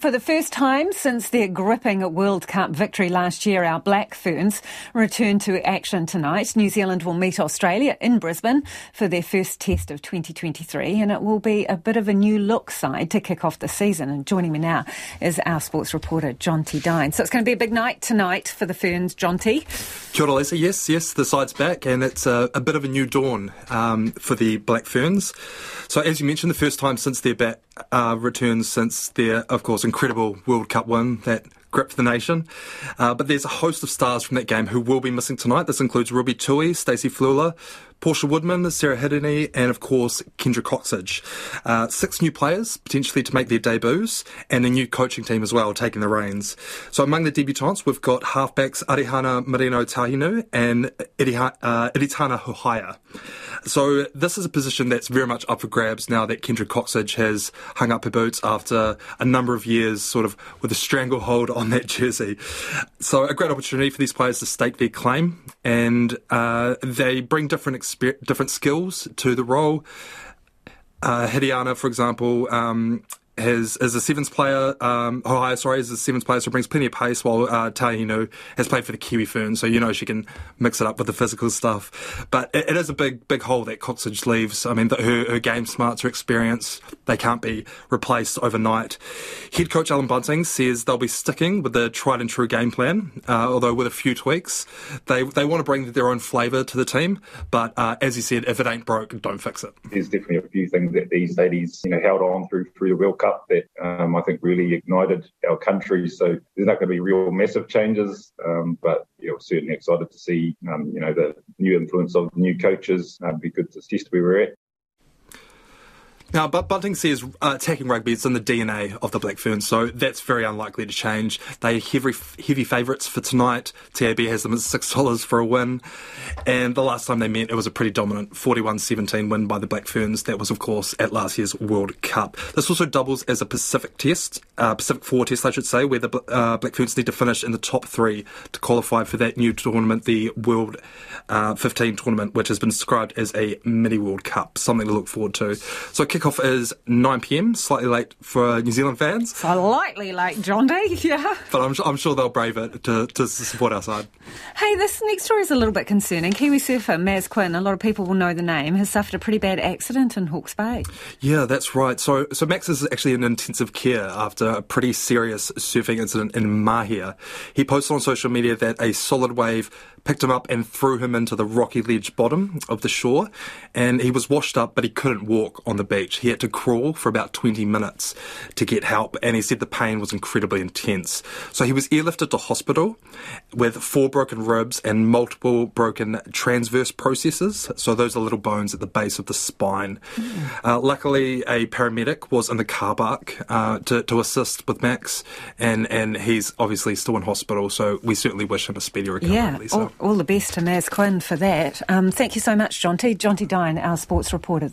For the first time since their gripping World Cup victory last year, our Black Ferns return to action tonight. New Zealand will meet Australia in Brisbane for their first test of 2023, and it will be a bit of a new look side to kick off the season. And joining me now is our sports reporter, Jonty Dine. So it's going to be a big night tonight for the Ferns, Jonty. Kia ora, Lisa. Yes, yes, the side's back, and it's a, a bit of a new dawn um, for the Black Ferns. So, as you mentioned, the first time since their back uh, returns since their, of course, incredible World Cup win that gripped the nation. Uh, but there's a host of stars from that game who will be missing tonight. This includes Ruby Tui, Stacey Fluhler, Portia Woodman, Sarah Hirini, and of course Kendra Cocksedge. Uh, six new players potentially to make their debuts, and a new coaching team as well taking the reins. So among the debutants, we've got halfbacks Arihiana Marino Tauhinu and Iritana uh, Hohaia. So this is a position that's very much up for grabs now that Kendra Cocksedge has hung up her boots after a number of years sort of with a stranglehold on that jersey. So a great opportunity for these players to stake their claim and uh, they bring different exper- different skills to the role. Uh, Hidiana, for example, um, has as a sevens player, um, Hohaia, sorry, as a sevens player, so brings plenty of pace. While uh, Tauhinu has played for the Kiwi Ferns, so you know she can mix it up with the physical stuff. But it, it is a big, big hole that Cocksedge leaves. I mean, the, her, her game smarts, her experience, they can't be replaced overnight. Head coach Allan Bunting says they'll be sticking with the tried and true game plan, uh, although with a few tweaks. They they want to bring their own flavour to the team, but uh, as he said, if it ain't broke, don't fix it. There's definitely a few things that these ladies, you know, held on through through the World Cup Cup that um, I think really ignited our country. So there's not going to be real massive changes, um, but yeah, we're certainly excited to see um, you know the new influence of new coaches. Uh, be good to test where we're at. Now, but Bunting says uh, attacking rugby is in the DNA of the Black Ferns, so that's very unlikely to change. They are heavy, heavy favourites for tonight. TAB has them at $6 for a win. And the last time they met, it was a pretty dominant 41 17 win by the Black Ferns. That was, of course, at last year's World Cup. This also doubles as a Pacific test, uh, Pacific Four test, I should say, where the uh, Black Ferns need to finish in the top three to qualify for that new tournament, the World uh, 15 tournament, which has been described as a mini World Cup. Something to look forward to. So, kick kickoff is 9 pm, slightly late for New Zealand fans. Slightly late, Jonty, yeah. But I'm, I'm sure they'll brave it to, to support our side. Hey, this next story is a little bit concerning. Kiwi surfer Maz Quinn, a lot of people will know the name, has suffered a pretty bad accident in Hawke's Bay. Yeah, that's right. So, so Maz is actually in intensive care after a pretty serious surfing incident in Mahia. He posted on social media that a solid wave picked him up and threw him into the rocky ledge bottom of the shore, and he was washed up, but he couldn't walk on the beach. He had to crawl for about 20 minutes to get help, and he said the pain was incredibly intense. So he was airlifted to hospital with four broken ribs and multiple broken transverse processes. So those are little bones at the base of the spine. Mm. Uh, luckily, a paramedic was in the car park uh, to, to assist with Maz, and, and he's obviously still in hospital. So we certainly wish him a speedy recovery. Yeah, all, all, the best to Maz Quinn for that. Um, thank you so much, Jonty. Jonty Dine, our sports reporter there.